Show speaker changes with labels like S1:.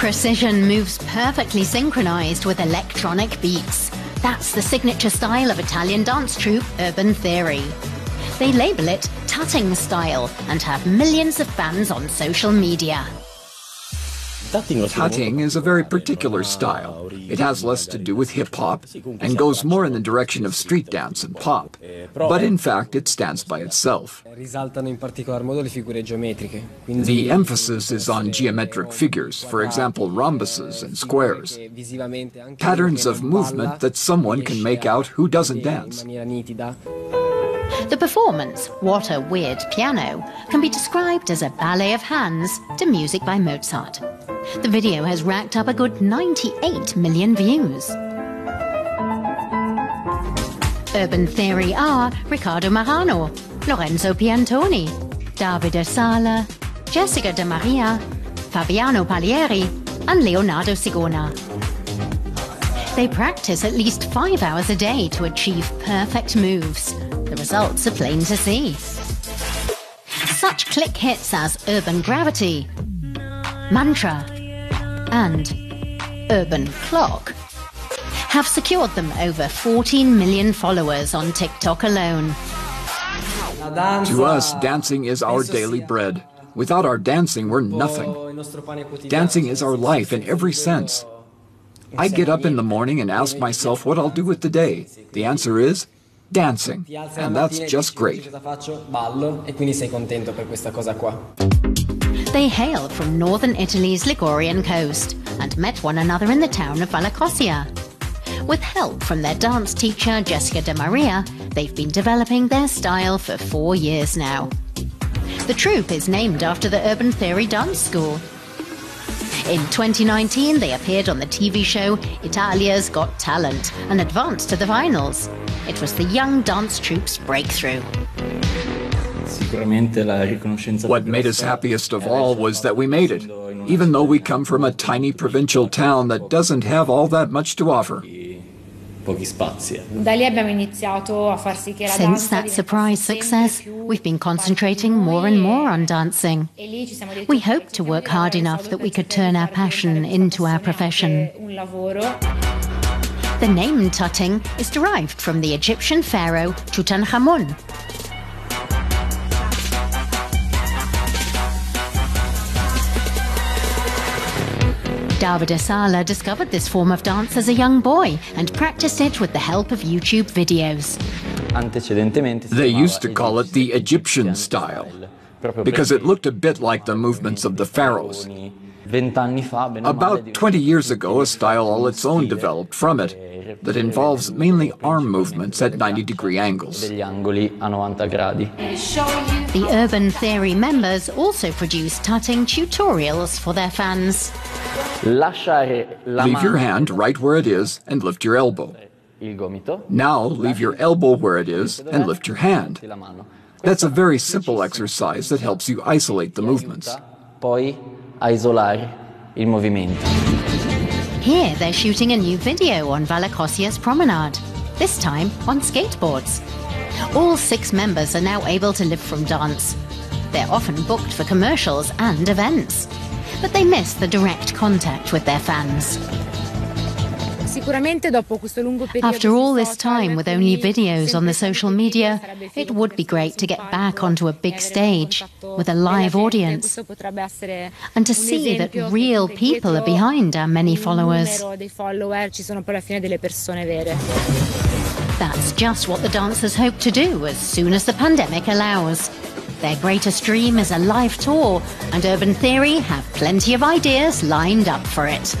S1: Precision moves perfectly synchronized with electronic beats. That's the signature style of Italian dance troupe Urban Theory. They label it tutting style and have millions of fans on social media.
S2: Tutting is a very particular style. It has less to do with hip hop and goes more in the direction of street dance and pop. But in fact, it stands by itself. The emphasis is on geometric figures, for example, rhombuses and squares. Patterns of movement that someone can make out who doesn't dance.
S1: The performance, What a Weird Piano, can be described as a ballet of hands to music by Mozart. The video has racked up a good 98 million views. Urban Theory are Ricardo Marano, Lorenzo Piantoni, Davide Sala, Jessica De Maria, Fabiano Palieri, and Leonardo Sigona. They practice at least five hours a day to achieve perfect moves. The results are plain to see. Such click hits as Urban Gravity, Mantra, and Urban Clock have secured them over 14 million followers on TikTok alone.
S2: To us, dancing is our daily bread. Without our dancing, we're nothing. Dancing is our life in every sense. I get up in the morning and ask myself what I'll do with the day. The answer is dancing. And that's just great.
S1: They hail from northern Italy's Ligurian coast and met one another in the town of Vallecrosia. With help from their dance teacher Jessica De Maria, they've been developing their style for four years now. The troupe is named after the Urban Theory Dance School. In 2019, they appeared on the TV show Italia's Got Talent and advanced to the finals. It was the young dance troupe's breakthrough.
S2: What made us happiest of all was that we made it, even though we come from a tiny provincial town that doesn't have all that much to offer.
S1: Since that surprise success, we've been concentrating more and more on dancing. We hope to work hard enough that we could turn our passion into our profession. The name tutting is derived from the Egyptian pharaoh Tutankhamun. Davide Sala discovered this form of dance as a young boy and practiced it with the help of YouTube videos.
S2: They used to call it the Egyptian style because it looked a bit like the movements of the pharaohs. About 20 years ago, a style all its own developed from it that involves mainly arm movements at 90 degree angles.
S1: The Urban Theory members also produce tutting tutorials for their fans.
S2: Leave your hand right where it is and lift your elbow. Now leave your elbow where it is and lift your hand. That's a very simple exercise that helps you isolate the movements.
S1: Here they're shooting a new video on Vallecrosia's promenade, this time on skateboards. All six members are now able to live from dance. They're often booked for commercials and events, but they miss the direct contact with their fans. After all this time with only videos on the social media, it would be great to get back onto a big stage with a live audience and to see that real people are behind our many followers. That's just what the dancers hope to do as soon as the pandemic allows. Their greatest dream is a live tour, and Urban Theory have plenty of ideas lined up for it.